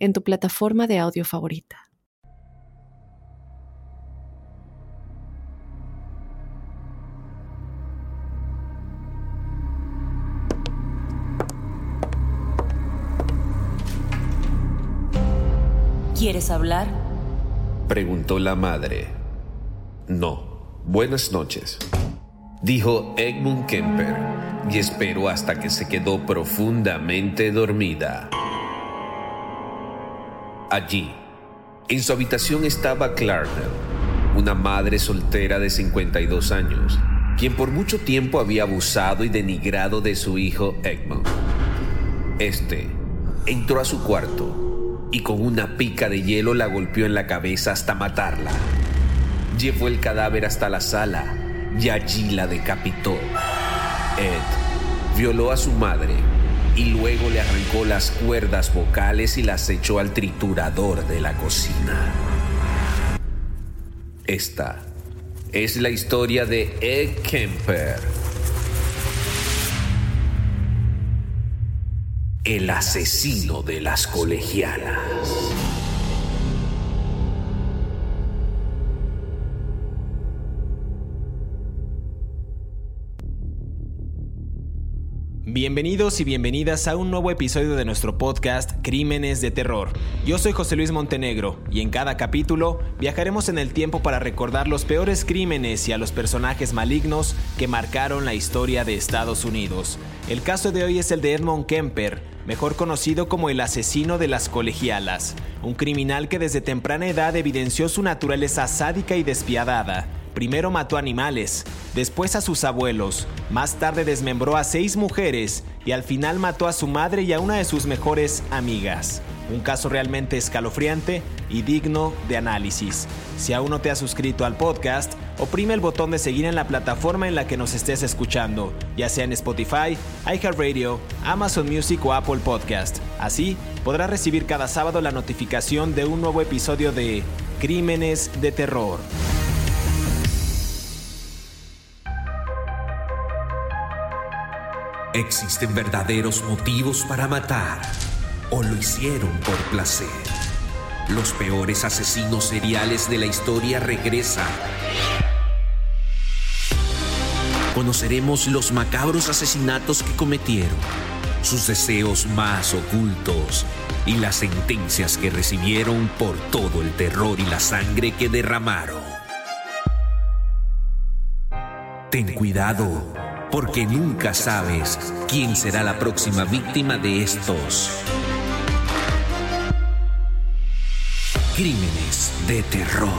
en tu plataforma de audio favorita. ¿Quieres hablar? Preguntó la madre. No. Buenas noches. Dijo Edmund Kemper y esperó hasta que se quedó profundamente dormida. Allí, en su habitación estaba Clarnell, una madre soltera de 52 años, quien por mucho tiempo había abusado y denigrado de su hijo Egmont. Este entró a su cuarto y con una pica de hielo la golpeó en la cabeza hasta matarla. Llevó el cadáver hasta la sala y allí la decapitó. Ed violó a su madre y luego le arrancó las cuerdas vocales y las echó al triturador de la cocina. Esta es la historia de Ed Kemper, el asesino de las colegialas. Bienvenidos y bienvenidas a un nuevo episodio de nuestro podcast Crímenes de Terror. Yo soy José Luis Montenegro y en cada capítulo viajaremos en el tiempo para recordar los peores crímenes y a los personajes malignos que marcaron la historia de Estados Unidos. El caso de hoy es el de Edmond Kemper, mejor conocido como el asesino de las colegialas, un criminal que desde temprana edad evidenció su naturaleza sádica y despiadada Primero mató animales, después a sus abuelos, más tarde desmembró a seis mujeres y al final mató a su madre y a una de sus mejores amigas. Un caso realmente escalofriante y digno de análisis. Si aún no te has suscrito al podcast, oprime el botón de seguir en la plataforma en la que nos estés escuchando, ya sea en Spotify, iHeartRadio, Amazon Music o Apple Podcast. Así podrás recibir cada sábado la notificación de un nuevo episodio de Crímenes de Terror. ¿Existen verdaderos motivos para matar o lo hicieron por placer? Los peores asesinos seriales de la historia regresan. Conoceremos los macabros asesinatos que cometieron, sus deseos más ocultos y las sentencias que recibieron por todo el terror y la sangre que derramaron. Ten cuidado porque nunca sabes quién será la próxima víctima de estos crímenes de terror.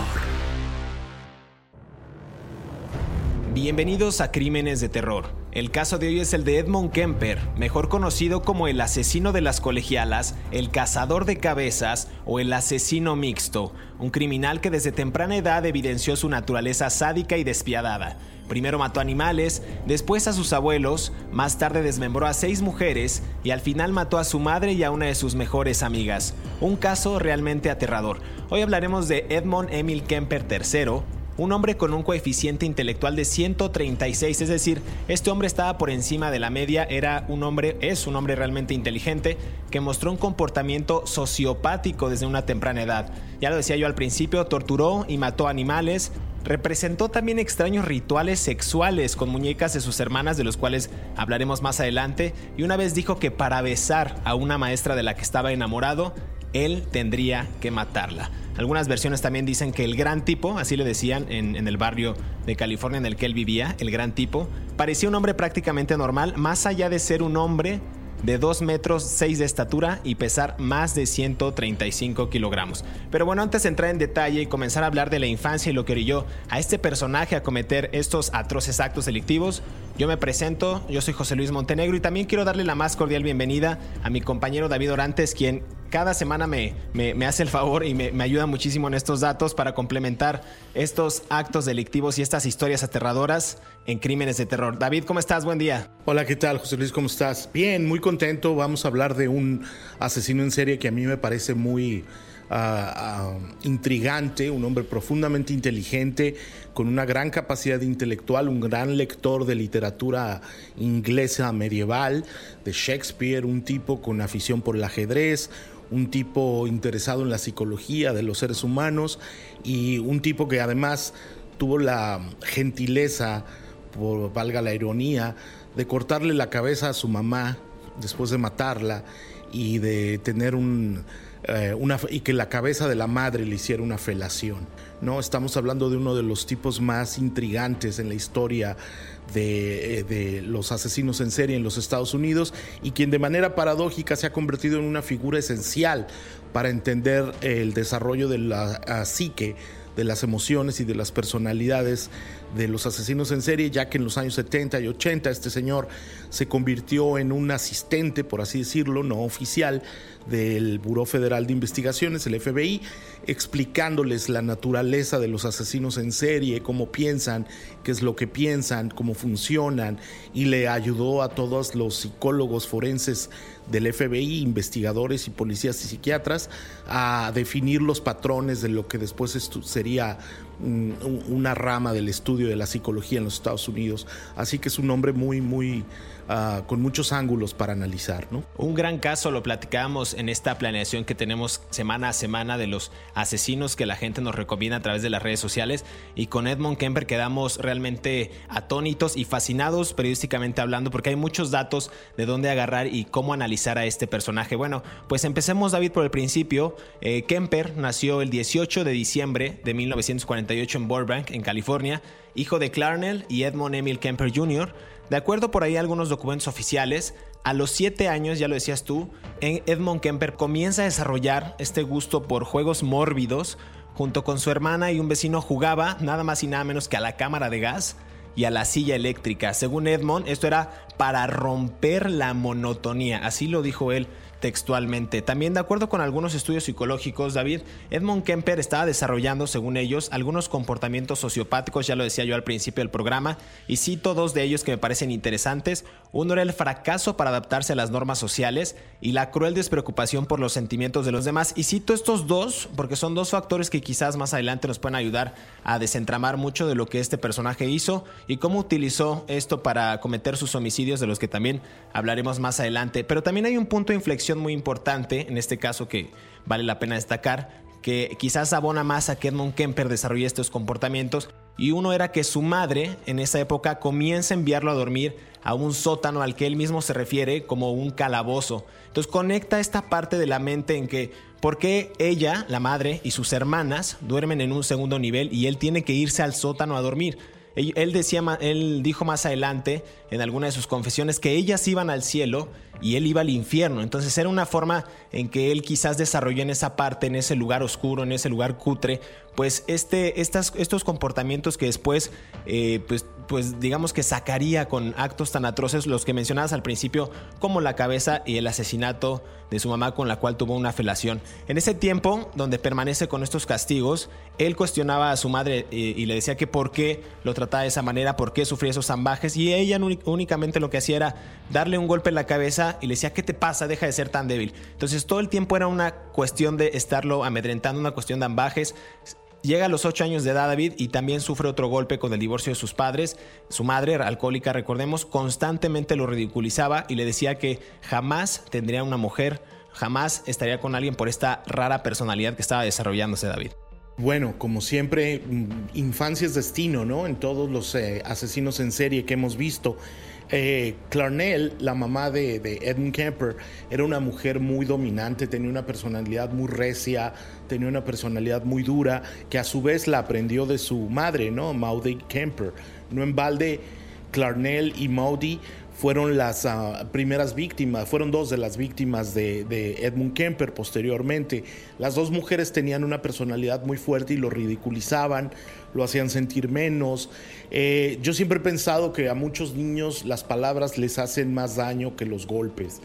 Bienvenidos a Crímenes de Terror. El caso de hoy es el de Edmond Kemper, mejor conocido como el asesino de las colegialas, el cazador de cabezas o el asesino mixto, un criminal que desde temprana edad evidenció su naturaleza sádica y despiadada. Primero mató animales, después a sus abuelos, más tarde desmembró a seis mujeres y al final mató a su madre y a una de sus mejores amigas. Un caso realmente aterrador. Hoy hablaremos de Edmond Emil Kemper III, un hombre con un coeficiente intelectual de 136, es decir, este hombre estaba por encima de la media, era un hombre, es un hombre realmente inteligente que mostró un comportamiento sociopático desde una temprana edad. Ya lo decía yo al principio, torturó y mató animales, Representó también extraños rituales sexuales con muñecas de sus hermanas, de los cuales hablaremos más adelante, y una vez dijo que para besar a una maestra de la que estaba enamorado, él tendría que matarla. Algunas versiones también dicen que el gran tipo, así le decían en, el barrio de California en el que él vivía, el gran tipo, parecía un hombre prácticamente normal, más allá de ser un hombre de 2 metros 6 de estatura y pesar más de 135 kilogramos. Pero bueno, antes de entrar en detalle y comenzar a hablar de la infancia y lo que orilló a este personaje a cometer estos atroces actos delictivos, yo me presento, yo soy José Luis Montenegro y también quiero darle la más cordial bienvenida a mi compañero David Orantes, quien cada semana me, me, hace el favor y me, me, ayuda muchísimo en estos datos para complementar estos actos delictivos y estas historias aterradoras en crímenes de terror. David, ¿cómo estás? Buen día. Hola, ¿qué tal, José Luis? ¿Cómo estás? Bien, muy contento. Vamos a hablar de un asesino en serie que a mí me parece muy intrigante, un hombre profundamente inteligente, con una gran capacidad intelectual, un gran lector de literatura inglesa medieval, de Shakespeare, un tipo con afición por el ajedrez, un tipo interesado en la psicología de los seres humanos y un tipo que además tuvo la gentileza, por valga la ironía, de cortarle la cabeza a su mamá después de matarla y de tener un eh, y que la cabeza de la madre le hiciera una felación. ¿No? Estamos hablando de uno de los tipos más intrigantes en la historia de, eh, de, los asesinos en serie en los Estados Unidos y quien de manera paradójica se ha convertido en una figura esencial para entender el desarrollo de la psique de las emociones y de las personalidades de los asesinos en serie, ya que en los años 70 y 80 este señor se convirtió en un asistente, por así decirlo, no oficial, del Buró Federal de Investigaciones, el FBI, explicándoles la naturaleza de los asesinos en serie, cómo piensan, qué es lo que piensan, cómo funcionan, y le ayudó a todos los psicólogos forenses del FBI, investigadores y policías y psiquiatras, a definir los patrones de lo que después sería una rama del estudio de la psicología en los Estados Unidos. Así que es un hombre muy, muy Ah, con muchos ángulos para analizar. ¿no? Un gran caso lo platicamos en esta planeación que tenemos semana a semana de los asesinos que la gente nos recomienda a través de las redes sociales y con Edmond Kemper quedamos realmente atónitos y fascinados periodísticamente hablando porque hay muchos datos de dónde agarrar y cómo analizar a este personaje. Bueno, pues empecemos David por el principio. Eh, Kemper nació el 18 de diciembre de 1948 en Burbank, en California, hijo de Clarnell y Edmond Emil Kemper Jr. De acuerdo por ahí a algunos documentos oficiales, a los 7 años, ya lo decías tú, Edmond Kemper comienza a desarrollar este gusto por juegos mórbidos. Junto con su hermana y un vecino jugaba nada más y nada menos que a la cámara de gas y a la silla eléctrica. Según Edmond, esto era para romper la monotonía, así lo dijo él textualmente. También de acuerdo con algunos estudios psicológicos, David, Edmund Kemper estaba desarrollando, según ellos, algunos comportamientos sociopáticos, ya lo decía yo al principio del programa, y cito dos de ellos que me parecen interesantes. Uno era el fracaso para adaptarse a las normas sociales y la cruel despreocupación por los sentimientos de los demás. Y cito estos dos porque son dos factores que quizás más adelante nos pueden ayudar a desentramar mucho de lo que este personaje hizo y cómo utilizó esto para cometer sus homicidios, de los que también hablaremos más adelante. Pero también hay un punto de inflexión muy importante, en este caso que vale la pena destacar, que quizás abona más a que Edmund Kemper desarrolle estos comportamientos, y uno era que su madre en esa época comienza a enviarlo a dormir a un sótano al que él mismo se refiere como un calabozo. Entonces conecta esta parte de la mente en que por qué ella, la madre y sus hermanas duermen en un segundo nivel y él tiene que irse al sótano a dormir. Él, decía, él dijo más adelante en alguna de sus confesiones que ellas iban al cielo y él iba al infierno. Entonces era una forma en que él quizás desarrolló en esa parte, en ese lugar oscuro, en ese lugar cutre, pues este, estas, estos comportamientos que después, eh, pues, pues digamos que sacaría con actos tan atroces, los que mencionabas al principio, como la cabeza y el asesinato de su mamá con la cual tuvo una felación. En ese tiempo, donde permanece con estos castigos, él cuestionaba a su madre eh, y le decía que por qué lo trataba de esa manera, por qué sufría esos zambajes, y ella únicamente lo que hacía era darle un golpe en la cabeza y le decía, ¿qué te pasa? Deja de ser tan débil. Entonces todo el tiempo era una cuestión de estarlo amedrentando, una cuestión de ambajes. Llega a los 8 años de edad David y también sufre otro golpe con el divorcio de sus padres. Su madre, alcohólica, recordemos, constantemente lo ridiculizaba y le decía que jamás tendría una mujer, jamás estaría con alguien por esta rara personalidad que estaba desarrollándose David. Bueno, como siempre, mm, infancia es destino, ¿no? En todos los eh, asesinos en serie que hemos visto. Eh, Clarnell, la mamá de, de, Edmund Kemper, era una mujer muy dominante, tenía una personalidad muy recia, tenía una personalidad muy dura, que a su vez la aprendió de su madre, ¿no? Maudie Kemper. No en balde, Clarnell y Maudie fueron las ah, primeras víctimas, fueron dos de las víctimas de, Edmund Kemper posteriormente. Las dos mujeres tenían una personalidad muy fuerte y lo ridiculizaban, lo hacían sentir menos. Eh, yo siempre he pensado que a muchos niños las palabras les hacen más daño que los golpes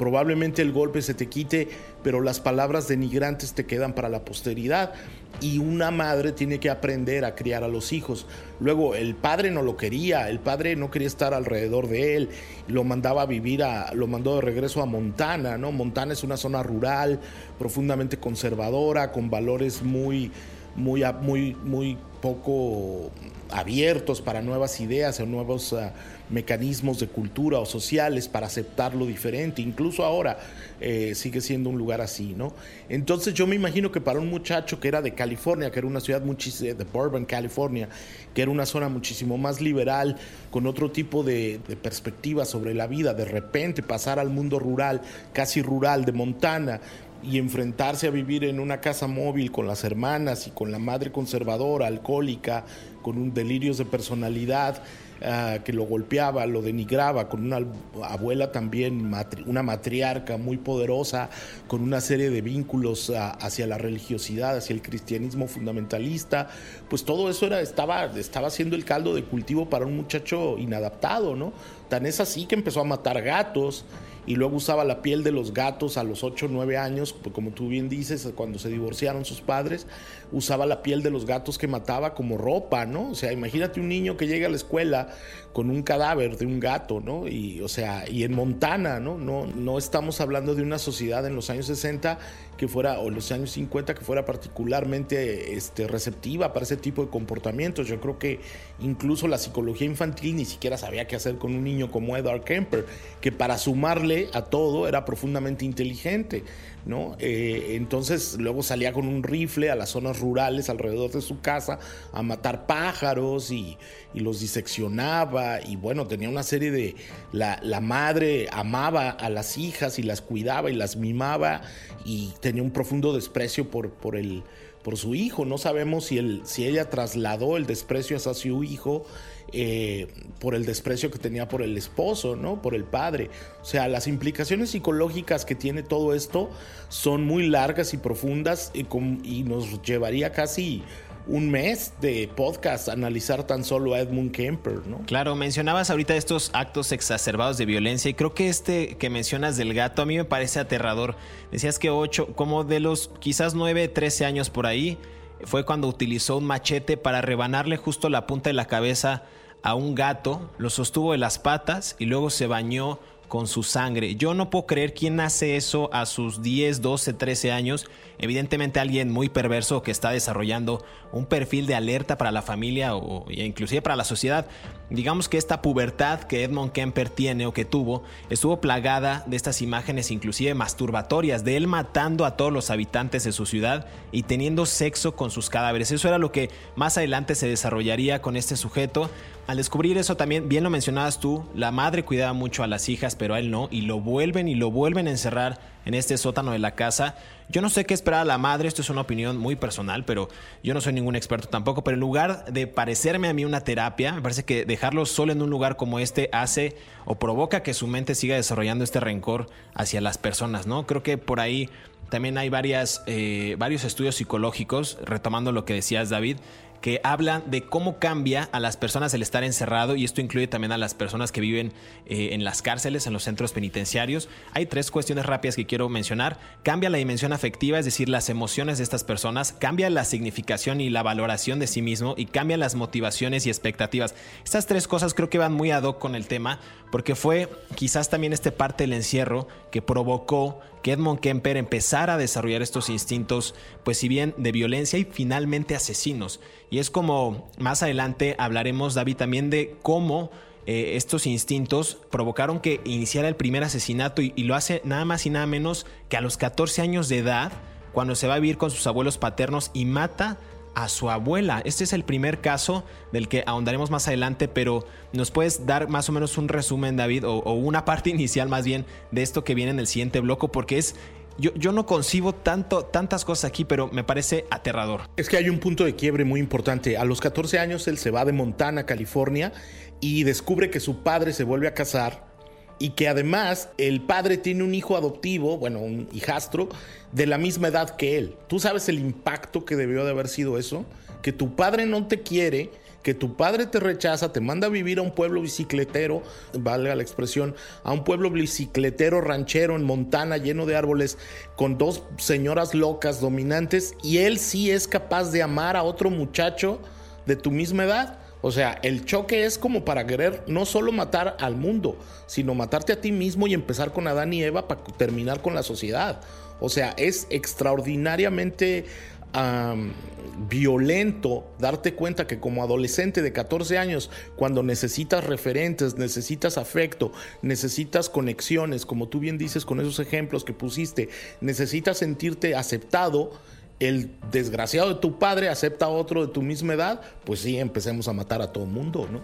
probablemente el golpe se te quite, pero las palabras denigrantes te quedan para la posteridad y una madre tiene que aprender a criar a los hijos. Luego el padre no lo quería, el padre no quería estar alrededor de él, lo mandaba a vivir a lo mandó de regreso a Montana, ¿no? Montana es una zona rural, profundamente conservadora, con valores muy muy muy muy poco abiertos para nuevas ideas o nuevos ah, mecanismos de cultura o sociales para aceptar lo diferente. Incluso ahora eh, sigue siendo un lugar así, ¿no? Entonces yo me imagino que para un muchacho que era de California, que era una ciudad muchísimo, de Bourbon, California, que era una zona muchísimo más liberal, con otro tipo de, de perspectiva sobre la vida, de repente pasar al mundo rural, casi rural de Montana, y enfrentarse a vivir en una casa móvil con las hermanas y con la madre conservadora, alcohólica, con un delirios de personalidad ah, que lo golpeaba, lo denigraba, con una abuela también, una matriarca muy poderosa, con una serie de vínculos ah, hacia la religiosidad, hacia el cristianismo fundamentalista, pues todo eso era, estaba, estaba siendo el caldo de cultivo para un muchacho inadaptado, ¿no? Tan es así que empezó a matar gatos y luego usaba la piel de los gatos a los 8 o 9 años, pues, como tú bien dices, cuando se divorciaron sus padres, usaba la piel de los gatos que mataba como ropa, ¿no? O sea, imagínate un niño que llega a la escuela con un cadáver de un gato, ¿no? Y, o sea, y en Montana, ¿no? No, no estamos hablando de una sociedad en los años 60 que fuera, o los años 50 que fuera particularmente este, receptiva para ese tipo de comportamientos. Yo creo que incluso la psicología infantil ni siquiera sabía qué hacer con un niño como Edward Kemper, que para sumarle a todo era profundamente inteligente. ¿No? Eh, entonces luego salía con un rifle a las zonas rurales alrededor de su casa a matar pájaros y, los diseccionaba y bueno, tenía una serie de... La, la, madre amaba a las hijas y las cuidaba y las mimaba y tenía un profundo desprecio por, por, el, por su hijo. No sabemos si, él, si ella trasladó el desprecio hacia su hijo eh, por el desprecio que tenía por el esposo, ¿no? Por el padre. O sea, las implicaciones psicológicas que tiene todo esto son muy largas y profundas y, y nos llevaría casi un mes de podcast analizar tan solo a Edmund Kemper, ¿no? Claro, mencionabas ahorita estos actos exacerbados de violencia y creo que este que mencionas del gato a mí me parece aterrador. Decías que ocho, como de los quizás nueve, trece años por ahí, fue cuando utilizó un machete para rebanarle justo la punta de la cabeza a un gato, lo sostuvo de las patas y luego se bañó con su sangre. Yo no puedo creer quién hace eso a sus 10, 12, 13 años. Evidentemente alguien muy perverso que está desarrollando un perfil de alerta para la familia o inclusive para la sociedad. Digamos que esta pubertad que Edmond Kemper tiene o que tuvo estuvo plagada de estas imágenes inclusive masturbatorias de él matando a todos los habitantes de su ciudad y teniendo sexo con sus cadáveres. Eso era lo que más adelante se desarrollaría con este sujeto. Al descubrir eso también, bien lo mencionabas tú, la madre cuidaba mucho a las hijas, pero a él no, y lo vuelven y lo vuelven a encerrar en este sótano de la casa. Yo no sé qué esperar a la madre, esto es una opinión muy personal, pero yo no soy ningún experto tampoco, pero en lugar de parecerme a mí una terapia, me parece que dejarlo solo en un lugar como este hace o provoca que su mente siga desarrollando este rencor hacia las personas, ¿no? Creo que por ahí también hay varias, eh, varios estudios psicológicos, retomando lo que decías David, que habla de cómo cambia a las personas el estar encerrado y esto incluye también a las personas que viven eh, en las cárceles, en los centros penitenciarios. Hay tres cuestiones rápidas que quiero mencionar. Cambia la dimensión afectiva, es decir, las emociones de estas personas, cambia la significación y la valoración de sí mismo y cambia las motivaciones y expectativas. Estas tres cosas creo que van muy ad hoc con el tema porque fue quizás también este parte del encierro que provocó que Edmond Kemper empezara a desarrollar estos instintos, pues si bien de violencia y finalmente asesinos. Y es como más adelante hablaremos, David, también de cómo eh, estos instintos provocaron que iniciara el primer asesinato y, y, lo hace nada más y nada menos que a los 14 años de edad, cuando se va a vivir con sus abuelos paternos y mata a su abuela. Este es el primer caso del que ahondaremos más adelante, pero ¿nos puedes dar más o menos un resumen, David, o, una parte inicial más bien de esto que viene en el siguiente bloque? Porque es yo, yo, no concibo tanto, tantas cosas aquí, pero me parece aterrador. Es que hay un punto de quiebre muy importante. A los 14 años él se va de Montana, California, y descubre que su padre se vuelve a casar y que además el padre tiene un hijo adoptivo, bueno, un hijastro, de la misma edad que él. ¿Tú sabes el impacto que debió de haber sido eso? Que tu padre no te quiere, que tu padre te rechaza, te manda a vivir a un pueblo bicicletero, valga la expresión, a un pueblo bicicletero ranchero en Montana lleno de árboles, con dos señoras locas dominantes, y él sí es capaz de amar a otro muchacho de tu misma edad. O sea, el choque es como para querer no solo matar al mundo, sino matarte a ti mismo y empezar con Adán y Eva para terminar con la sociedad. O sea, es extraordinariamente violento darte cuenta que como adolescente de 14 años, cuando necesitas referentes, necesitas afecto, necesitas conexiones, como tú bien dices con esos ejemplos que pusiste, necesitas sentirte aceptado, el desgraciado de tu padre acepta a otro de tu misma edad, pues sí, empecemos a matar a todo mundo, ¿no?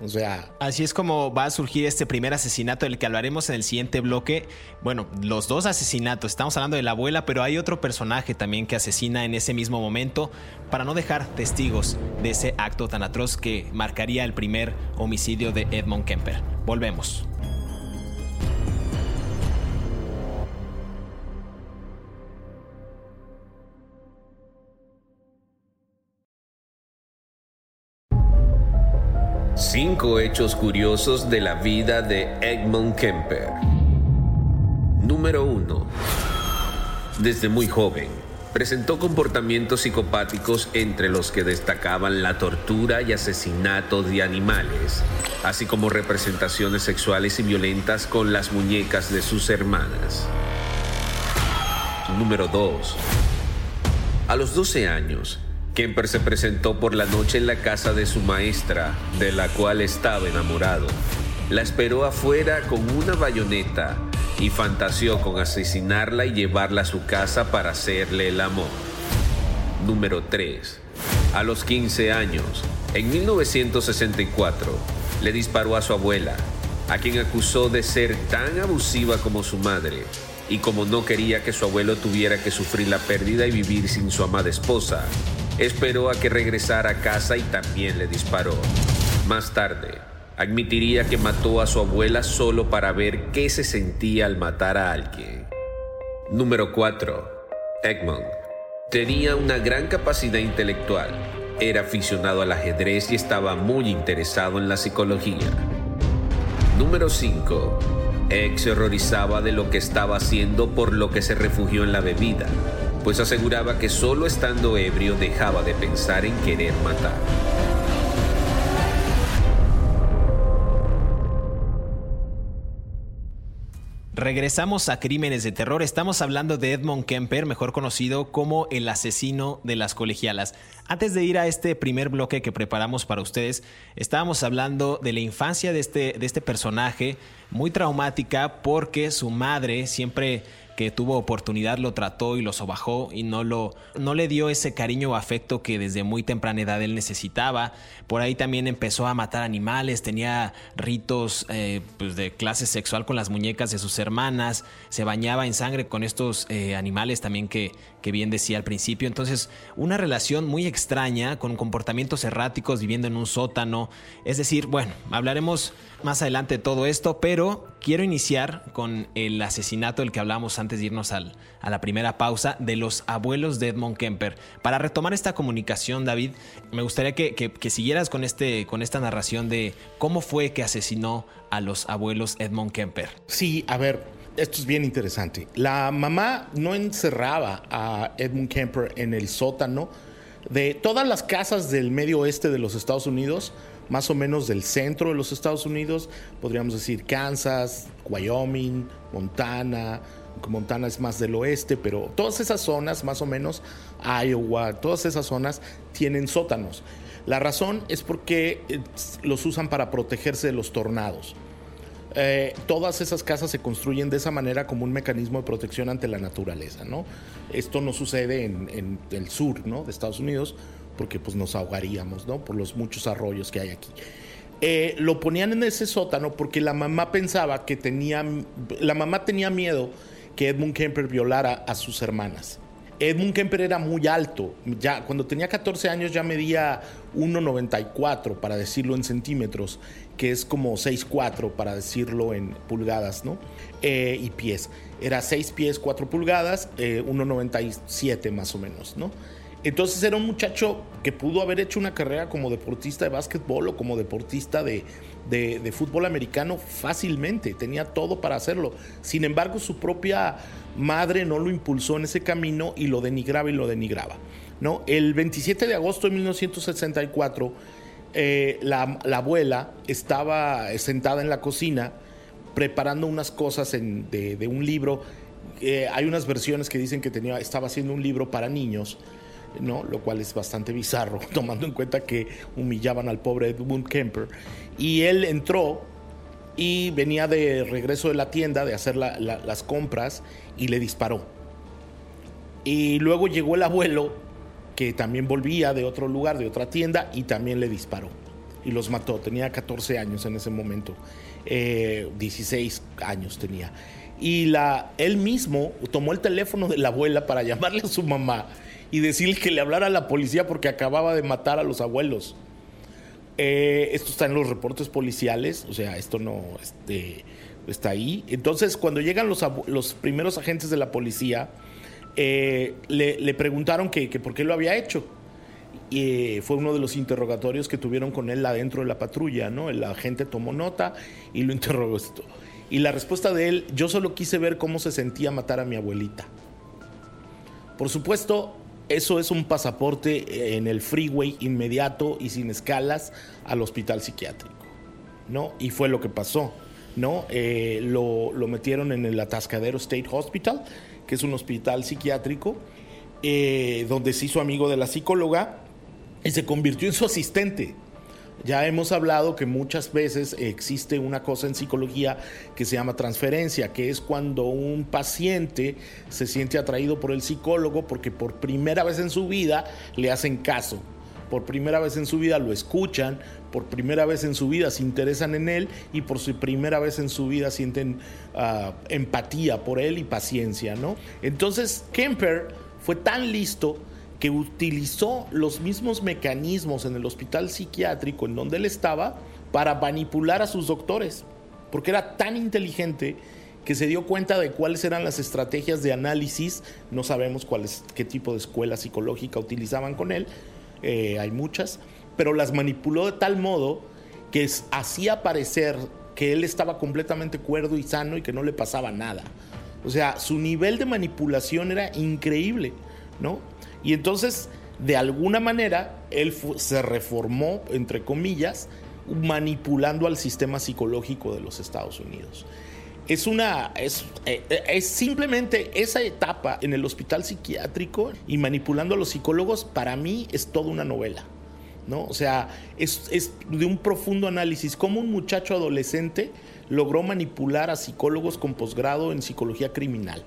O sea. Así es como va a surgir este primer asesinato del que hablaremos en el siguiente bloque. Bueno, los dos asesinatos. Estamos hablando de la abuela, pero hay otro personaje también que asesina en ese mismo momento para no dejar testigos de ese acto tan atroz que marcaría el primer homicidio de Edmond Kemper. Volvemos. Cinco hechos curiosos de la vida de Egmont Kemper. Número 1. Desde muy joven, presentó comportamientos psicopáticos entre los que destacaban la tortura y asesinato de animales, así como representaciones sexuales y violentas con las muñecas de sus hermanas. Número 2. A los 12 años, Kemper se presentó por la noche en la casa de su maestra, de la cual estaba enamorado. La esperó afuera con una bayoneta y fantaseó con asesinarla y llevarla a su casa para hacerle el amor. Número 3. A los 15 años, en 1964, le disparó a su abuela, a quien acusó de ser tan abusiva como su madre, y como no quería que su abuelo tuviera que sufrir la pérdida y vivir sin su amada esposa, Esperó a que regresara a casa y también le disparó. Más tarde, admitiría que mató a su abuela solo para ver qué se sentía al matar a alguien. Número 4. Egmont. Tenía una gran capacidad intelectual. Era aficionado al ajedrez y estaba muy interesado en la psicología. Número 5. Egg se horrorizaba de lo que estaba haciendo por lo que se refugió en la bebida pues aseguraba que solo estando ebrio dejaba de pensar en querer matar. Regresamos a Crímenes de Terror. Estamos hablando de Edmond Kemper, mejor conocido como el asesino de las colegialas. Antes de ir a este primer bloque que preparamos para ustedes, estábamos hablando de la infancia de este, de este personaje, muy traumática porque su madre siempre que tuvo oportunidad lo trató y lo sobajó y no, lo, no le dio ese cariño o afecto que desde muy temprana edad él necesitaba. Por ahí también empezó a matar animales, tenía ritos eh, pues de clase sexual con las muñecas de sus hermanas, se bañaba en sangre con estos eh, animales también que, que bien decía al principio. Entonces, una relación muy extraña, con comportamientos erráticos, viviendo en un sótano. Es decir, bueno, hablaremos más adelante de todo esto, pero quiero iniciar con el asesinato del que hablamos antes de irnos al, a la primera pausa de los abuelos de Edmond Kemper. Para retomar esta comunicación, David, me gustaría que, que, siguieras con, este, con esta narración de cómo fue que asesinó a los abuelos Edmond Kemper. Sí, a ver, esto es bien interesante. La mamá no encerraba a Edmund Kemper en el sótano de todas las casas del medio oeste de los Estados Unidos más o menos del centro de los Estados Unidos, podríamos decir Kansas, Wyoming, Montana, Montana es más del oeste, pero todas esas zonas, más o menos, Iowa, todas esas zonas tienen sótanos. La razón es porque eh, los usan para protegerse de los tornados. Eh, todas esas casas se construyen de esa manera como un mecanismo de protección ante la naturaleza, ¿no? Esto no sucede en, el sur, De Estados Unidos, porque pues nos ahogaríamos, ¿no? Por los muchos arroyos que hay aquí. Eh, lo ponían en ese sótano porque la mamá pensaba que tenía, la mamá tenía miedo que Edmund Kemper violara a sus hermanas. Edmund Kemper era muy alto, ya cuando tenía 14 años ya medía 1,94 para decirlo en centímetros, que es como 6,4 para decirlo en pulgadas, ¿no? Eh, y pies. Era 6 pies 4 pulgadas, 1,97 eh, más o menos, ¿no? Entonces era un muchacho que pudo haber hecho una carrera como deportista de básquetbol o como deportista de, de, fútbol americano fácilmente, tenía todo para hacerlo. Sin embargo, su propia madre no lo impulsó en ese camino y lo denigraba y lo denigraba. ¿no? El 27 de agosto de 1964, eh, la, abuela estaba sentada en la cocina preparando unas cosas de, un libro. Eh, hay unas versiones que dicen que tenía, estaba haciendo un libro para niños. ¿no? lo cual es bastante bizarro, tomando en cuenta que humillaban al pobre Edmund Kemper. Y él entró y venía de regreso de la tienda de hacer las compras y le disparó. Y luego llegó el abuelo, que también volvía de otro lugar, de otra tienda, y también le disparó. Y los mató. Tenía 14 años en ese momento. 16 eh, años tenía. Y él mismo tomó el teléfono de la abuela para llamarle a su mamá y decirle que le hablara a la policía porque acababa de matar a los abuelos. Eh, esto está en los reportes policiales, o sea, esto no este, está ahí. Entonces, cuando llegan los primeros agentes de la policía, eh, le, preguntaron que, por qué lo había hecho. Y eh, fue uno de los interrogatorios que tuvieron con él adentro de la patrulla, ¿no? El agente tomó nota y lo interrogó. Y la respuesta de él, yo solo quise ver cómo se sentía matar a mi abuelita. Por supuesto, eso es un pasaporte en el freeway inmediato y sin escalas al hospital psiquiátrico, ¿no? Y fue lo que pasó, ¿no? Eh, lo, metieron en el Atascadero State Hospital, que es un hospital psiquiátrico, eh, donde se hizo amigo de la psicóloga y se convirtió en su asistente. Ya hemos hablado que muchas veces existe una cosa en psicología que se llama transferencia, que es cuando un paciente se siente atraído por el psicólogo porque por primera vez en su vida le hacen caso, por primera vez en su vida lo escuchan, por primera vez en su vida se interesan en él y por su primera vez en su vida sienten ah, empatía por él y paciencia, ¿no? Entonces Kemper fue tan listo que utilizó los mismos mecanismos en el hospital psiquiátrico en donde él estaba para manipular a sus doctores, porque era tan inteligente que se dio cuenta de cuáles eran las estrategias de análisis, no sabemos cuáles, qué tipo de escuela psicológica utilizaban con él, eh, hay muchas, pero las manipuló de tal modo que hacía parecer que él estaba completamente cuerdo y sano y que no le pasaba nada. O sea, su nivel de manipulación era increíble, ¿no? Y entonces, de alguna manera, él se reformó, entre comillas, manipulando al sistema psicológico de los Estados Unidos. Es una. Es, eh, es, simplemente esa etapa en el hospital psiquiátrico y manipulando a los psicólogos, para mí es toda una novela. ¿No? O sea, es, es de un profundo análisis. Cómo un muchacho adolescente logró manipular a psicólogos con posgrado en psicología criminal.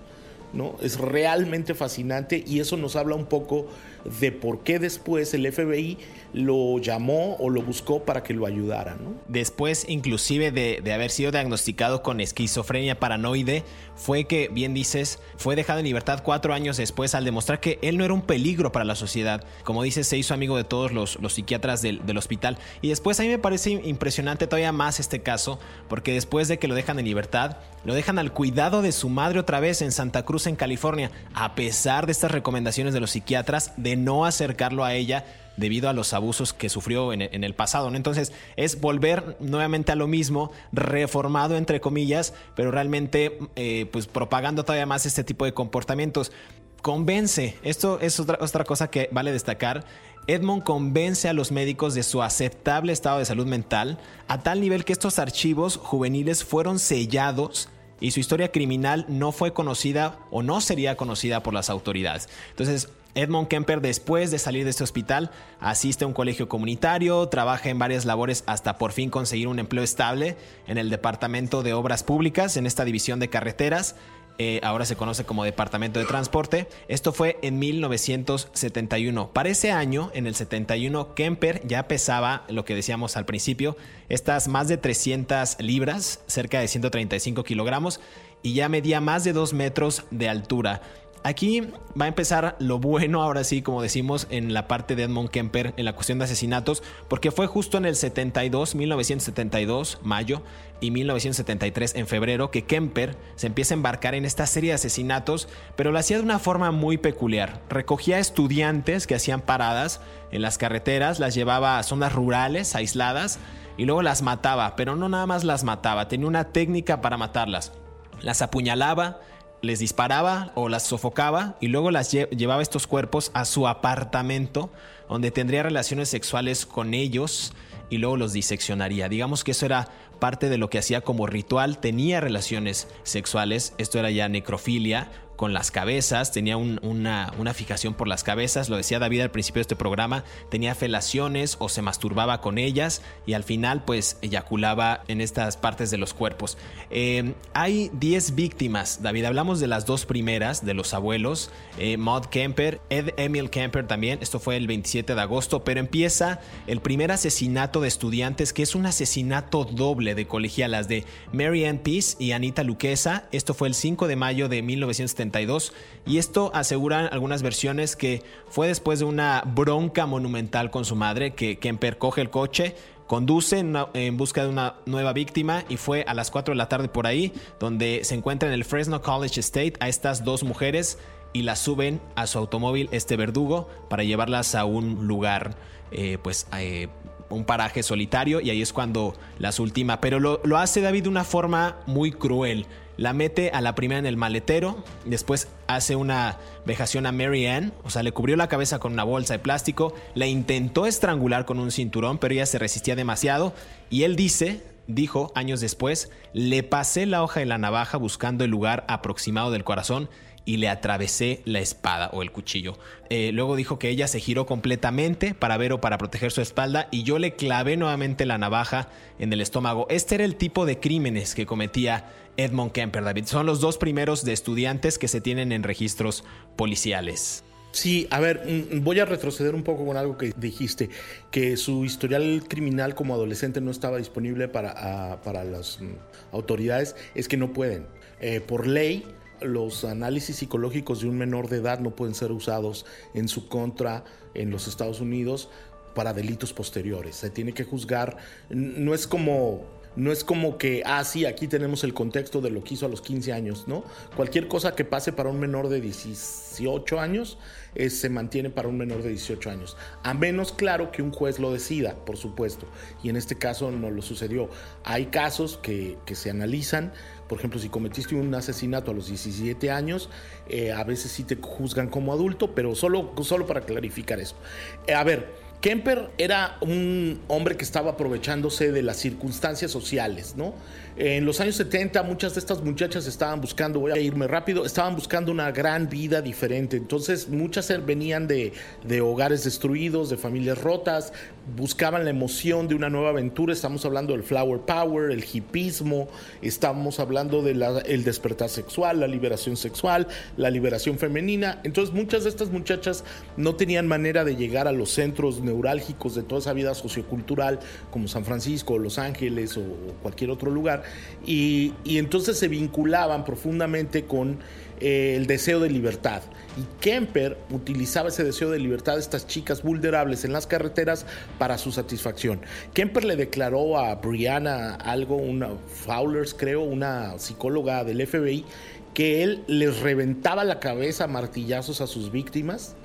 ¿no? Es realmente fascinante y eso nos habla un poco de por qué después el FBI lo llamó o lo buscó para que lo ayudara. Después, inclusive de, de, haber sido diagnosticado con esquizofrenia paranoide, fue que, bien dices, fue dejado en libertad cuatro años después al demostrar que él no era un peligro para la sociedad. Como dices, se hizo amigo de todos los, los psiquiatras del, del hospital. Y después a mí me parece impresionante todavía más este caso, porque después de que lo dejan en libertad, lo dejan al cuidado de su madre otra vez en Santa Cruz, en California, a pesar de estas recomendaciones de los psiquiatras no acercarlo a ella debido a los abusos que sufrió en, el pasado. Entonces es volver nuevamente a lo mismo, reformado entre comillas, pero realmente eh, pues propagando todavía más este tipo de comportamientos. Convence, esto es otra, otra cosa que vale destacar, Edmond convence a los médicos de su aceptable estado de salud mental a tal nivel que estos archivos juveniles fueron sellados y su historia criminal no fue conocida o no sería conocida por las autoridades. Entonces, Edmond Kemper, después de salir de este hospital, asiste a un colegio comunitario, trabaja en varias labores hasta por fin conseguir un empleo estable en el Departamento de Obras Públicas, en esta división de carreteras. Eh, ahora se conoce como Departamento de Transporte. Esto fue en 1971. Para ese año, en el 71, Kemper ya pesaba, lo que decíamos al principio, estas más de 300 libras, cerca de 135 kilogramos, y ya medía más de 2 metros de altura. Aquí va a empezar lo bueno, ahora sí, como decimos, en la parte de Edmond Kemper, en la cuestión de asesinatos, porque fue justo en el 72, 1972, mayo, y 1973, en febrero, que Kemper se empieza a embarcar en esta serie de asesinatos, pero lo hacía de una forma muy peculiar. Recogía estudiantes que hacían paradas en las carreteras, las llevaba a zonas rurales, aisladas, y luego las mataba, pero no nada más las mataba, tenía una técnica para matarlas. Las apuñalaba, les disparaba o las sofocaba y luego las llevaba estos cuerpos a su apartamento donde tendría relaciones sexuales con ellos y luego los diseccionaría. Digamos que eso era parte de lo que hacía como ritual, tenía relaciones sexuales, esto era ya necrofilia, con las cabezas, tenía una, una, fijación por las cabezas, lo decía David al principio de este programa, tenía felaciones o se masturbaba con ellas y al final pues eyaculaba en estas partes de los cuerpos. Eh, hay 10 víctimas, David, hablamos de las dos primeras, de los abuelos, eh, Maud Kemper, Ed Emil Kemper también, esto fue el 27 de agosto, pero empieza el primer asesinato de estudiantes, que es un asesinato doble de colegialas de Mary Ann Peace y Anita Luquesa, esto fue el 5 de mayo de 1970 y esto aseguran algunas versiones que fue después de una bronca monumental con su madre que Kemper el coche, conduce en, busca de una nueva víctima y fue a las 4 de la tarde por ahí donde se encuentra en el Fresno College State a estas dos mujeres y las suben a su automóvil este verdugo para llevarlas a un lugar eh, pues eh, un paraje solitario y ahí es cuando las ultima. Pero lo hace David de una forma muy cruel la mete a la primera en el maletero, después hace una vejación a Mary Ann, o sea, le cubrió la cabeza con una bolsa de plástico, la intentó estrangular con un cinturón, pero ella se resistía demasiado y él dice, dijo años después, le pasé la hoja de la navaja buscando el lugar aproximado del corazón y le atravesé la espada o el cuchillo. Eh, luego dijo que ella se giró completamente para ver o para proteger su espalda y yo le clavé nuevamente la navaja en el estómago. Este era el tipo de crímenes que cometía Edmond Kemper, David. Son los dos primeros de estudiantes que se tienen en registros policiales. Sí, a ver, mm, voy a retroceder un poco con algo que dijiste, que su historial criminal como adolescente no estaba disponible para, para las mm, autoridades, es que no pueden. Eh, por ley, los análisis psicológicos de un menor de edad no pueden ser usados en su contra en los Estados Unidos para delitos posteriores. Se tiene que juzgar, no es como no es como que, ah, sí, aquí tenemos el contexto de lo que hizo a los 15 años, ¿no? Cualquier cosa que pase para un menor de 18 años se mantiene para un menor de 18 años. A menos, claro, que un juez lo decida, por supuesto. Y en este caso no lo sucedió. Hay casos que, se analizan. Por ejemplo, si cometiste un asesinato a los 17 años, eh, a veces sí te juzgan como adulto, pero solo, solo para clarificar eso. Eh, a ver, Kemper era un hombre que estaba aprovechándose de las circunstancias sociales, ¿no? En los años 70 muchas de estas muchachas estaban buscando, voy a irme rápido, estaban buscando una gran vida diferente. Entonces muchas venían de, hogares destruidos, de familias rotas, buscaban la emoción de una nueva aventura. Estamos hablando del flower power, el hipismo, estamos hablando del despertar sexual, la liberación sexual, la liberación femenina. Entonces muchas de estas muchachas no tenían manera de llegar a los centros neurálgicos de toda esa vida sociocultural como San Francisco, Los Ángeles o cualquier otro lugar y, entonces se vinculaban profundamente con eh, el deseo de libertad. Y Kemper utilizaba ese deseo de libertad de estas chicas vulnerables en las carreteras para su satisfacción. Kemper le declaró a Brianna algo, una Fowlers creo, una psicóloga del FBI, que él les reventaba la cabeza a martillazos a sus víctimas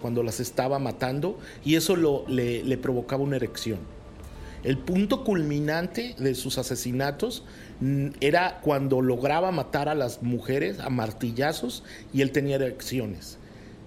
cuando las estaba matando y eso le provocaba una erección. El punto culminante de sus asesinatos mm, era cuando lograba matar a las mujeres a martillazos y él tenía erecciones.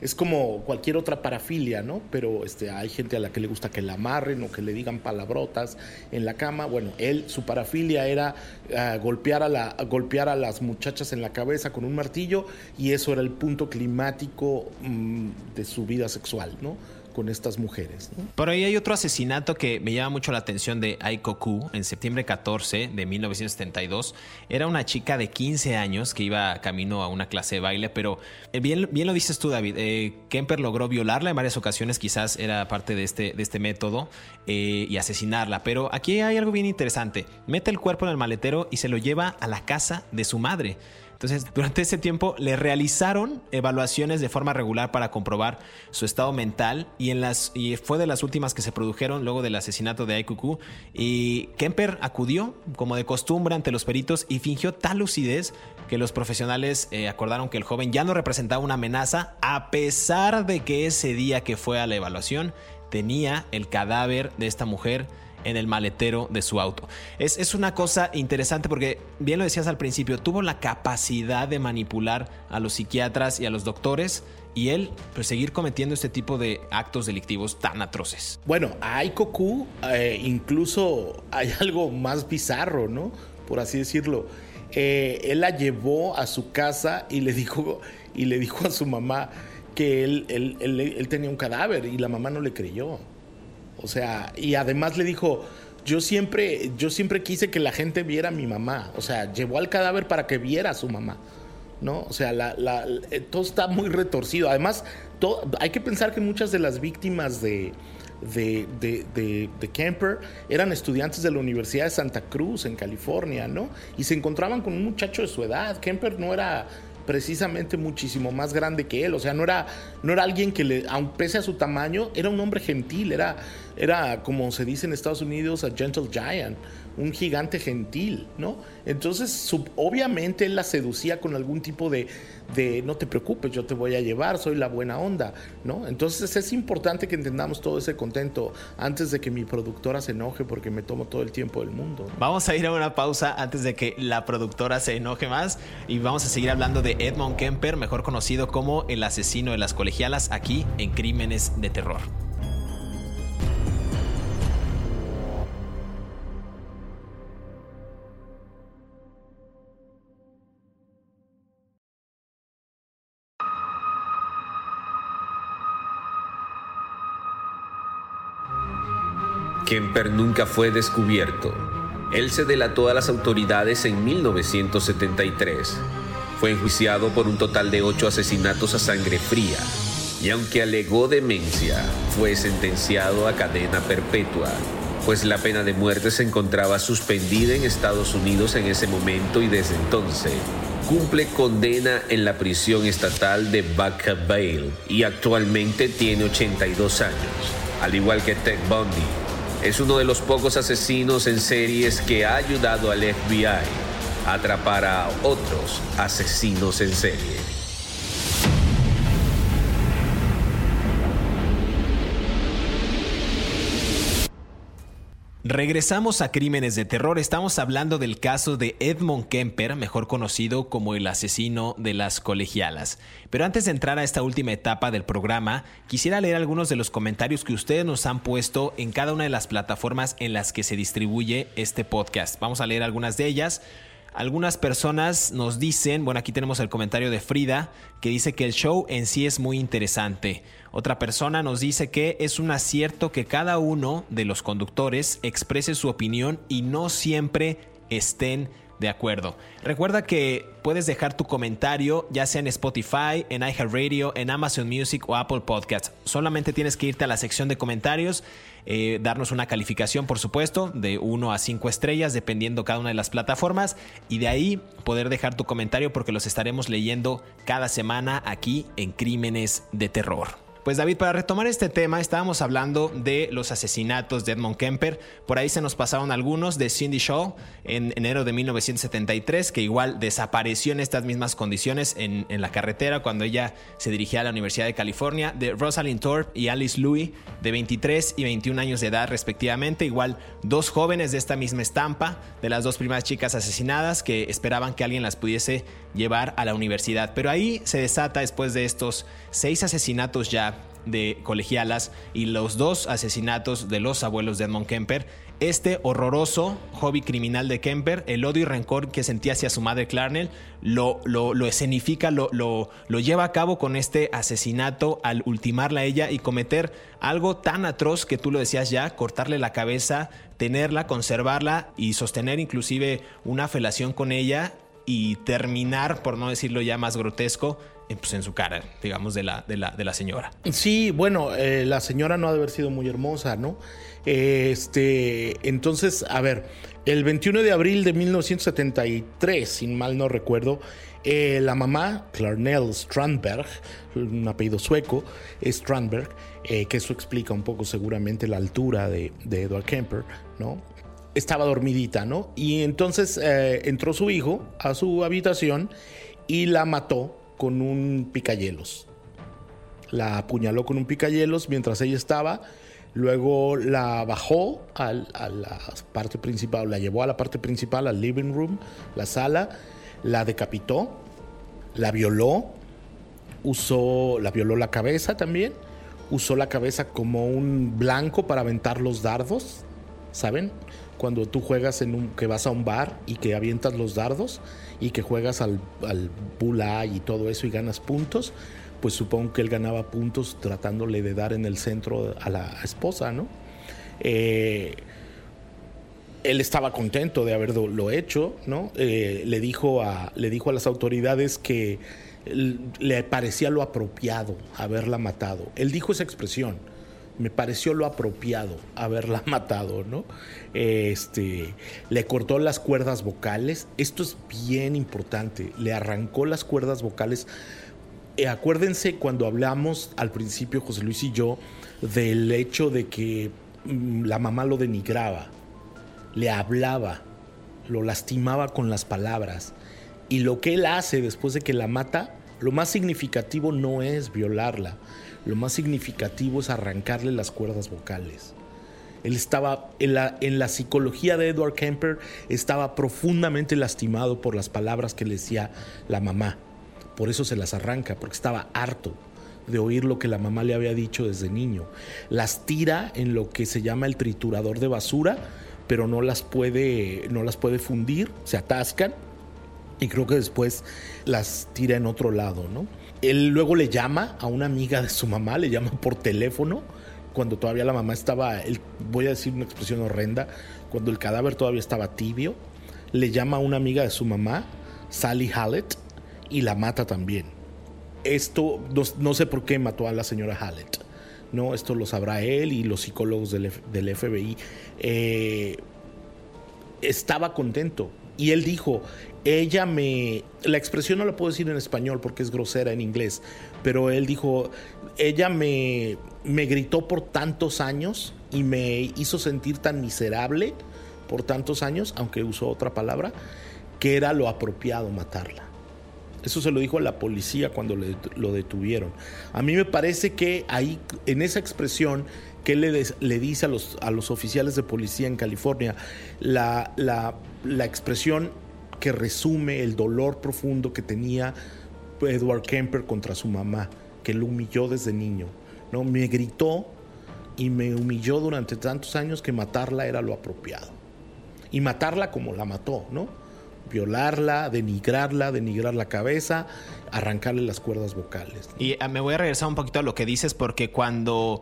Es como cualquier otra parafilia, ¿no? Pero este, hay gente a la que le gusta que la amarren o que le digan palabrotas en la cama. Bueno, él, su parafilia era ah, golpear, a la, golpear a las muchachas en la cabeza con un martillo y eso era el punto climático mm, de su vida sexual, ¿no? Con estas mujeres. Pero ahí hay otro asesinato que me llama mucho la atención de Aiko Ku en septiembre 14 de 1972. Era una chica de 15 años que iba camino a una clase de baile, pero eh, bien, bien lo dices tú, David. Eh, Kemper logró violarla en varias ocasiones, quizás era parte de este, de este método, eh, y asesinarla. Pero aquí hay algo bien interesante. Mete el cuerpo en el maletero y se lo lleva a la casa de su madre. Entonces, durante ese tiempo le realizaron evaluaciones de forma regular para comprobar su estado mental y, en las, fue de las últimas que se produjeron luego del asesinato de Aikuku. Y Kemper acudió, como de costumbre, ante los peritos y fingió tal lucidez que los profesionales eh, acordaron que el joven ya no representaba una amenaza, a pesar de que ese día que fue a la evaluación tenía el cadáver de esta mujer en el maletero de su auto. Es, es, una cosa interesante porque, bien lo decías al principio, tuvo la capacidad de manipular a los psiquiatras y a los doctores y él pues, seguir cometiendo este tipo de actos delictivos tan atroces. Bueno, a Aikoku eh, incluso hay algo más bizarro, ¿no? Por así decirlo. Eh, él la llevó a su casa y le dijo, y le dijo a su mamá que él, él, él tenía un cadáver y la mamá no le creyó. O sea, y además le dijo, yo siempre, yo siempre quise que la gente viera a mi mamá. O sea, llevó al cadáver para que viera a su mamá. ¿No? O sea, eh, todo está muy retorcido. Además, hay que pensar que muchas de las víctimas de, de, de, de, Kemper eran estudiantes de la Universidad de Santa Cruz en California, ¿no? Y se encontraban con un muchacho de su edad. Kemper no era precisamente muchísimo más grande que él. O sea, no era, no era alguien que, le, pese a su tamaño, era un hombre gentil, era, era como se dice en Estados Unidos, a gentle giant, un gigante gentil, ¿no? Entonces, obviamente él la seducía con algún tipo de, de, no te preocupes, yo te voy a llevar, soy la buena onda, ¿no? Entonces es importante que entendamos todo ese contento antes de que mi productora se enoje porque me tomo todo el tiempo del mundo. Vamos a ir a una pausa antes de que la productora se enoje más y vamos a seguir hablando de Edmond Kemper, mejor conocido como el asesino de las colegialas, aquí en Crímenes de Terror. Kemper nunca fue descubierto. Él se delató a las autoridades en 1973. Fue enjuiciado por un total de ocho asesinatos a sangre fría y aunque alegó demencia, fue sentenciado a cadena perpetua, pues la pena de muerte se encontraba suspendida en Estados Unidos en ese momento y desde entonces cumple condena en la prisión estatal de Baca y actualmente tiene 82 años, al igual que Ted Bundy, es uno de los pocos asesinos en series que ha ayudado al FBI a atrapar a otros asesinos en serie. Regresamos a Crímenes de Terror. Estamos hablando del caso de Edmond Kemper, mejor conocido como el asesino de las colegialas. Pero antes de entrar a esta última etapa del programa, quisiera leer algunos de los comentarios que ustedes nos han puesto en cada una de las plataformas en las que se distribuye este podcast. Vamos a leer algunas de ellas. Algunas personas nos dicen, bueno, aquí tenemos el comentario de Frida, que dice que el show en sí es muy interesante. Otra persona nos dice que es un acierto que cada uno de los conductores exprese su opinión y no siempre estén de acuerdo. Recuerda que puedes dejar tu comentario ya sea en Spotify, en iHeartRadio, en Amazon Music o Apple Podcasts. Solamente tienes que irte a la sección de comentarios, eh, darnos una calificación, por supuesto, de 1 a 5 estrellas, dependiendo cada una de las plataformas, y de ahí poder dejar tu comentario porque los estaremos leyendo cada semana aquí en Crímenes de Terror. Pues David, para retomar este tema, estábamos hablando de los asesinatos de Edmond Kemper. Por ahí se nos pasaron algunos de Cindy Shaw en enero de 1973, que igual desapareció en estas mismas condiciones en, la carretera cuando ella se dirigía a la Universidad de California, de Rosalind Thorpe y Alice Louis, de 23 y 21 años de edad respectivamente. Igual dos jóvenes de esta misma estampa, de las dos primeras chicas asesinadas que esperaban que alguien las pudiese llevar a la universidad. Pero ahí se desata después de estos seis asesinatos ya de colegialas y los dos asesinatos de los abuelos de Edmond Kemper, este horroroso hobby criminal de Kemper, el odio y rencor que sentía hacia su madre Clarnell, lo, lo, lo escenifica, lo, lo, lo, lleva a cabo con este asesinato al ultimarla a ella y cometer algo tan atroz que tú lo decías ya, cortarle la cabeza, tenerla, conservarla y sostener inclusive una felación con ella y terminar, por no decirlo ya más grotesco, pues, en su cara, digamos, de la, de la, de la señora. Sí, bueno, eh, la señora no ha de haber sido muy hermosa, ¿no? Este, entonces, a ver, El 21 de abril de 1973, sin mal no recuerdo, eh, la mamá, Clarnell Strandberg, un apellido sueco, Strandberg, eh, que eso explica un poco seguramente la altura de, Edward Kemper, ¿no? Estaba dormidita, ¿no? Y entonces eh, entró su hijo a su habitación y la mató con un picayelos. La apuñaló con un picayelos mientras ella estaba. Luego la bajó a la parte principal, la llevó a la parte principal, al living room, la sala, la decapitó, la violó, usó, la violó la cabeza también, usó la cabeza como un blanco para aventar los dardos, ¿saben? Cuando tú juegas en un, que vas a un bar y que avientas los dardos y que juegas al, al y todo eso y ganas puntos, pues supongo que él ganaba puntos tratándole de dar en el centro a la esposa, ¿no? Eh, él estaba contento de haberlo hecho, ¿no? Eh, le, dijo a, le dijo a las autoridades que le parecía lo apropiado haberla matado. Él dijo esa expresión, me pareció lo apropiado haberla matado, ¿no? Este, le cortó las cuerdas vocales, esto es bien importante, le arrancó las cuerdas vocales. Eh, acuérdense cuando hablamos al principio, José Luis y yo, del hecho de que mm, la mamá lo denigraba, le hablaba, lo lastimaba con las palabras. Y lo que él hace después de que la mata, lo más significativo no es violarla, lo más significativo es arrancarle las cuerdas vocales. Él estaba, en la, psicología de Edward Kemper, estaba profundamente lastimado por las palabras que le decía la mamá. Por eso se las arranca, porque estaba harto de oír lo que la mamá le había dicho desde niño. Las tira en lo que se llama el triturador de basura pero no las puede, no las puede fundir, se atascan y creo que después las tira en otro lado, ¿no? Él luego le llama a una amiga de su mamá, le llama por teléfono, cuando todavía la mamá estaba, voy a decir una expresión horrenda, cuando el cadáver todavía estaba tibio, le llama a una amiga de su mamá, Sally Hallett, y la mata también. Esto no sé por qué mató a la señora Hallett. ¿no? Esto lo sabrá él y los psicólogos del, FBI. Eh, estaba contento. Y él dijo, ella me... La expresión no la puedo decir en español porque es grosera en inglés, pero él dijo, ella me, me gritó por tantos años y me hizo sentir tan miserable por tantos años, aunque usó otra palabra, que era lo apropiado matarla. Eso se lo dijo a la policía cuando lo detuvieron. A mí me parece que ahí, en esa expresión que él le, le dice a los, a los oficiales de policía en California, la, la, expresión que resume el dolor profundo que tenía Edward Kemper contra su mamá, que lo humilló desde niño. ¿no? Me gritó y me humilló durante tantos años que matarla era lo apropiado. Y matarla como la mató, ¿no? violarla, denigrarla, denigrar la cabeza, arrancarle las cuerdas vocales. Y ah, me voy a regresar un poquito a lo que dices porque cuando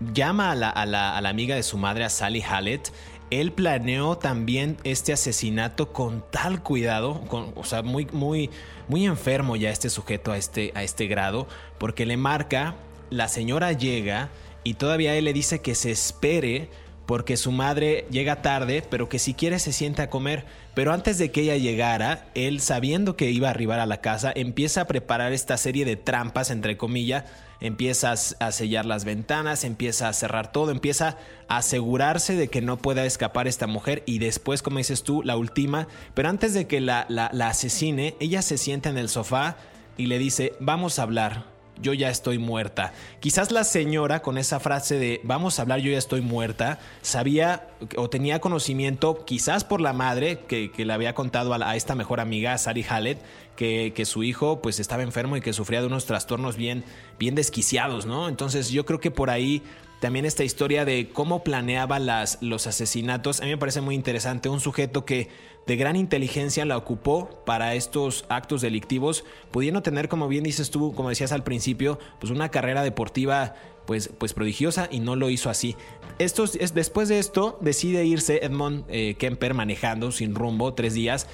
llama a la, amiga de su madre, a Sally Hallett, él planeó también este asesinato con tal cuidado, o sea, muy, muy, muy enfermo ya este sujeto a este, a este grado, porque le marca, la señora llega y todavía él le dice que se espere porque su madre llega tarde, pero que si quiere se sienta a comer. Pero antes de que ella llegara, él, sabiendo que iba a arribar a la casa, empieza a preparar esta serie de trampas, entre comillas, empieza a sellar las ventanas, empieza a cerrar todo, empieza a asegurarse de que no pueda escapar esta mujer. Y después, como dices tú, la última, pero antes de que la, la, la asesine, ella se sienta en el sofá y le dice, vamos a hablar yo ya estoy muerta. Quizás la señora con esa frase de vamos a hablar, yo ya estoy muerta, sabía o tenía conocimiento, quizás por la madre que, le había contado a, esta mejor amiga, Sari Hallett, que, que, su hijo pues estaba enfermo y que sufría de unos trastornos bien, bien desquiciados, ¿no? Entonces yo creo que por ahí también esta historia de cómo planeaba las, los asesinatos, a mí me parece muy interesante. Un sujeto que de gran inteligencia la ocupó para estos actos delictivos, pudiendo tener, como bien dices tú, como decías al principio, pues una carrera deportiva pues, pues prodigiosa y no lo hizo así. Es, después de esto decide irse Edmond eh, Kemper manejando sin rumbo tres días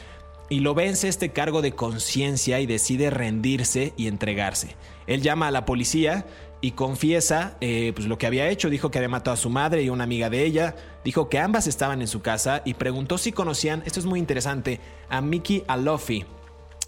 y lo vence este cargo de conciencia y decide rendirse y entregarse. Él llama a la policía y confiesa eh, pues lo que había hecho. Dijo que había matado a su madre y una amiga de ella. Dijo que ambas estaban en su casa y preguntó si conocían, esto es muy interesante, a Mickey Alofi.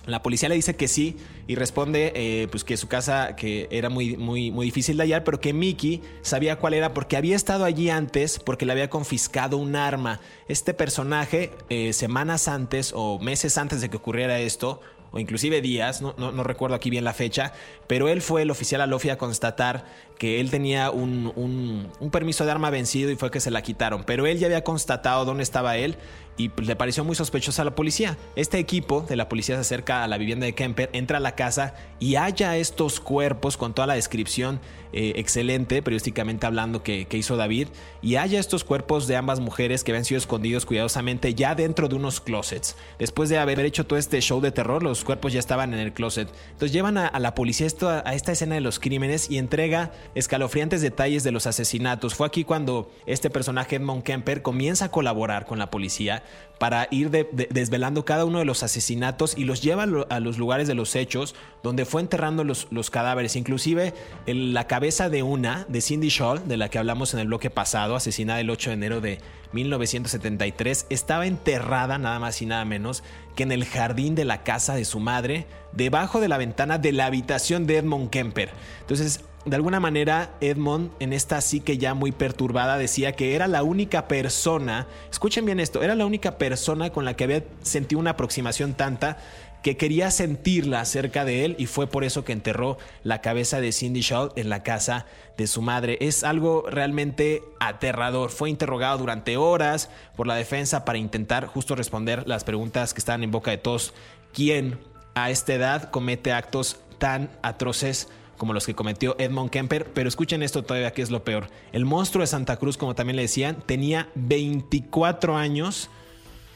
La policía le dice que sí y responde eh, pues que su casa que era muy, muy, muy difícil de hallar, pero que Mickey sabía cuál era porque había estado allí antes porque le había confiscado un arma. Este personaje, eh, semanas antes o meses antes de que ocurriera esto, o inclusive días, no, no, recuerdo aquí bien la fecha, pero él fue el oficial a Lofi a constatar que él tenía un, un, permiso de arma vencido y fue que se la quitaron, pero él ya había constatado dónde estaba él y pues, le pareció muy sospechosa a la policía. Este equipo de la policía se acerca a la vivienda de Kemper, entra a la casa y halla estos cuerpos con toda la descripción eh, excelente, periodísticamente hablando, que, hizo David, y halla estos cuerpos de ambas mujeres que habían sido escondidos cuidadosamente ya dentro de unos closets. Después de haber hecho todo este show de terror, los cuerpos ya estaban en el closet. Entonces llevan a, la policía esto, a esta escena de los crímenes y entrega escalofriantes detalles de los asesinatos. Fue aquí cuando este personaje, Edmond Kemper, comienza a colaborar con la policía para ir desvelando cada uno de los asesinatos y los lleva a los lugares de los hechos donde fue enterrando los, cadáveres. Inclusive la cabeza de una, de Cindy Shaw, de la que hablamos en el bloque pasado, asesinada el 8 de enero de 1973, estaba enterrada nada más y nada menos que en el jardín de la casa de su madre, debajo de la ventana de la habitación de Edmond Kemper. Entonces, de alguna manera Edmond en esta psique ya muy perturbada decía que era la única persona, escuchen bien esto, era la única persona con la que había sentido una aproximación tanta que quería sentirla cerca de él y fue por eso que enterró la cabeza de Cindy Shaw en la casa de su madre. Es algo realmente aterrador. Fue interrogado durante horas por la defensa para intentar justo responder las preguntas que estaban en boca de todos. ¿Quién a esta edad comete actos tan atroces? Como los que cometió Edmond Kemper, pero escuchen esto todavía que es lo peor. El monstruo de Santa Cruz, como también le decían, tenía 24 años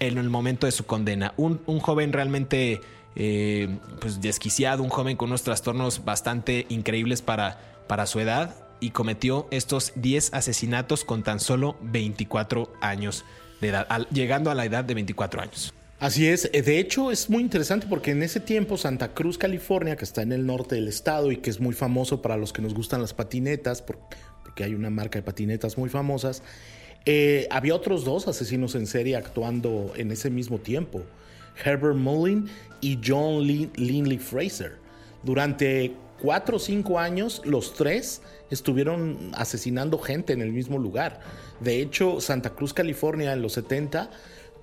en el momento de su condena. Un, joven realmente eh, pues desquiciado, un joven con unos trastornos bastante increíbles para, para su edad y cometió estos 10 asesinatos con tan solo 24 años de edad, llegando a la edad de 24 años. Así es, eh, de hecho es muy interesante porque en ese tiempo Santa Cruz, California, que está en el norte del estado y que es muy famoso para los que nos gustan las patinetas, porque hay una marca de patinetas muy famosas, eh, había otros dos asesinos en serie actuando en ese mismo tiempo, Herbert Mullin y John Linley Fraser. Durante cuatro o cinco años, los tres estuvieron asesinando gente en el mismo lugar. De hecho, Santa Cruz, California, en los 70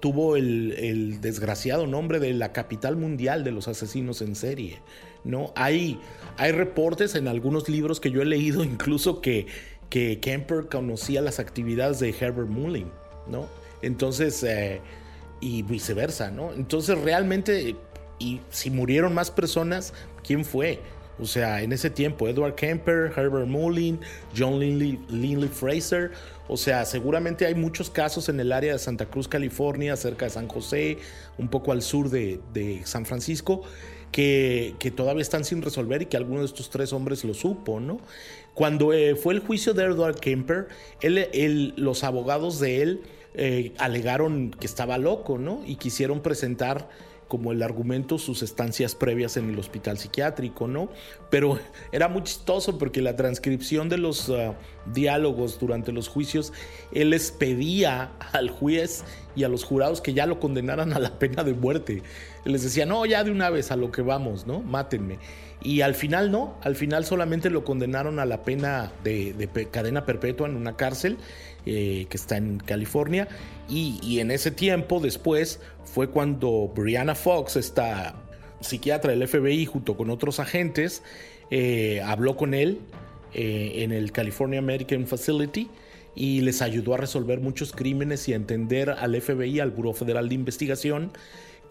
tuvo el, desgraciado nombre de la capital mundial de los asesinos en serie. ¿no? Hay, hay reportes en algunos libros que yo he leído incluso que, que Kemper conocía las actividades de Herbert Mullin, ¿no? Entonces, eh, y viceversa, ¿no? Entonces realmente, y si murieron más personas, ¿quién fue? O sea, en ese tiempo, Edward Kemper, Herbert Mullin, John Linley Fraser, o sea, seguramente hay muchos casos en el área de Santa Cruz, California, cerca de San José, un poco al sur de, San Francisco, que, todavía están sin resolver y que alguno de estos tres hombres lo supo, ¿no? Cuando eh, fue el juicio de Edward Kemper, él, los abogados de él eh, alegaron que estaba loco, ¿no? Y quisieron presentar como el argumento sus estancias previas en el hospital psiquiátrico, ¿no? Pero era muy chistoso porque la transcripción de los ah, diálogos durante los juicios, él les pedía al juez y a los jurados que ya lo condenaran a la pena de muerte. Les decía, no, ya de una vez a lo que vamos, ¿no? Mátenme. Y al final no, al final solamente lo condenaron a la pena de cadena perpetua en una cárcel eh, que está en California. Y, en ese tiempo, después, fue cuando Brianna Fox, esta psiquiatra del FBI, junto con otros agentes, eh, habló con él eh, en el California American Facility y les ayudó a resolver muchos crímenes y a entender al FBI, al Buró Federal de Investigación,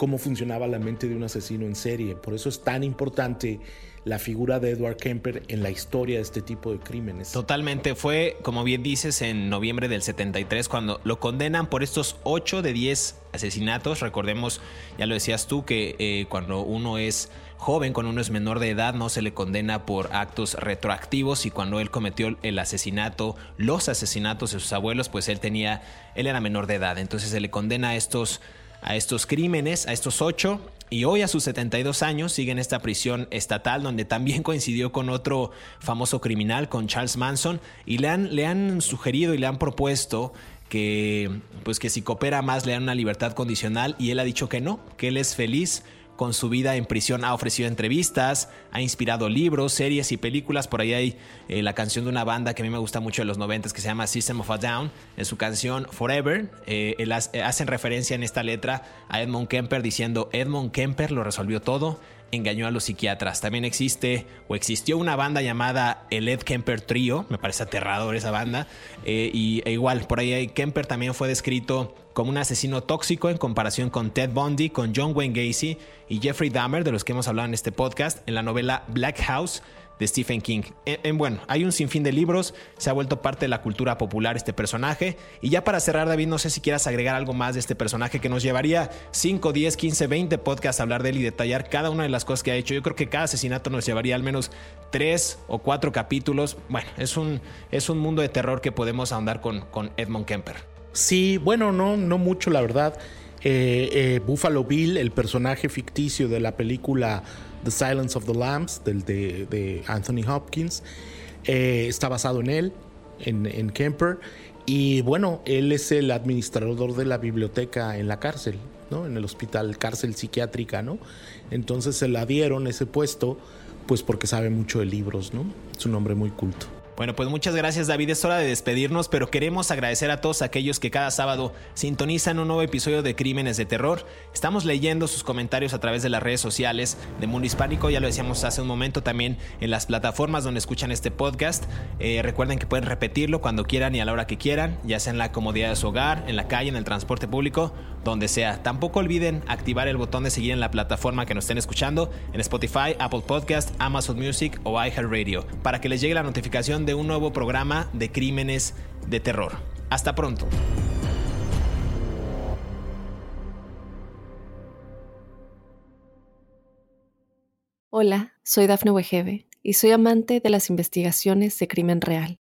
cómo funcionaba la mente de un asesino en serie. Por eso es tan importante la figura de Edward Kemper en la historia de este tipo de crímenes. Totalmente, fue como bien dices en noviembre del 73 cuando lo condenan por estos 8 de 10 asesinatos. Recordemos, ya lo decías tú, que eh, cuando uno es joven, cuando uno es menor de edad, no se le condena por actos retroactivos y cuando él cometió el asesinato, los asesinatos de sus abuelos, pues él tenía, él era menor de edad, entonces se le condena a estos a estos crímenes, a estos ocho, y hoy a sus 72 años sigue en esta prisión estatal donde también coincidió con otro famoso criminal, con Charles Manson, y le han, le han sugerido y le han propuesto que, pues que si coopera más le dan una libertad condicional y él ha dicho que no, que él es feliz con su vida en prisión ha ofrecido entrevistas, ha inspirado libros, series y películas. Por ahí hay eh, la canción de una banda que a mí me gusta mucho de los 90 que se llama System of a Down. En su canción Forever, eh, eh, hacen referencia en esta letra a Edmund Kemper diciendo: Edmund Kemper lo resolvió todo engañó a los psiquiatras. También existe o existió una banda llamada el Ed Kemper Trio, me parece aterrador esa banda, eh, y e igual, por ahí Kemper también fue descrito como un asesino tóxico en comparación con Ted Bundy, con John Wayne Gacy y Jeffrey Dahmer, de los que hemos hablado en este podcast, en la novela Black House de Stephen King. En, bueno, hay un sinfín de libros, se ha vuelto parte de la cultura popular este personaje. Y ya para cerrar, David, no sé si quieras agregar algo más de este personaje que nos llevaría 5, 10, 15, 20 podcasts a hablar de él y detallar cada una de las cosas que ha hecho. Yo creo que cada asesinato nos llevaría al menos 3 o 4 capítulos. Bueno, es un, es un mundo de terror que podemos ahondar con, con Edmund Kemper. Sí, bueno, no, no mucho, la verdad. Eh, eh, Buffalo Bill, el personaje ficticio de la película The Silence of the Lambs del, de, Anthony Hopkins. Eh, está basado en él, en, Kemper. Y bueno, él es el administrador de la biblioteca en la cárcel, ¿no? En el hospital, cárcel psiquiátrica, ¿no? Entonces se la dieron ese puesto, pues porque sabe mucho de libros, ¿no? Es un hombre muy culto. Bueno, pues muchas gracias David, es hora de despedirnos, pero queremos agradecer a todos aquellos que cada sábado sintonizan un nuevo episodio de Crímenes de Terror. Estamos leyendo sus comentarios a través de las redes sociales de Mundo Hispánico, ya lo decíamos hace un momento también en las plataformas donde escuchan este podcast. Eh, recuerden que pueden repetirlo cuando quieran y a la hora que quieran, ya sea en la comodidad de su hogar, en la calle, en el transporte público, donde sea. Tampoco olviden activar el botón de seguir en la plataforma que nos estén escuchando, en Spotify, Apple Podcast, Amazon Music o iHeartRadio, para que les llegue la notificación de un nuevo programa de crímenes de terror. Hasta pronto. Hola, soy Dafne Wegebe y soy amante de las investigaciones de crimen real.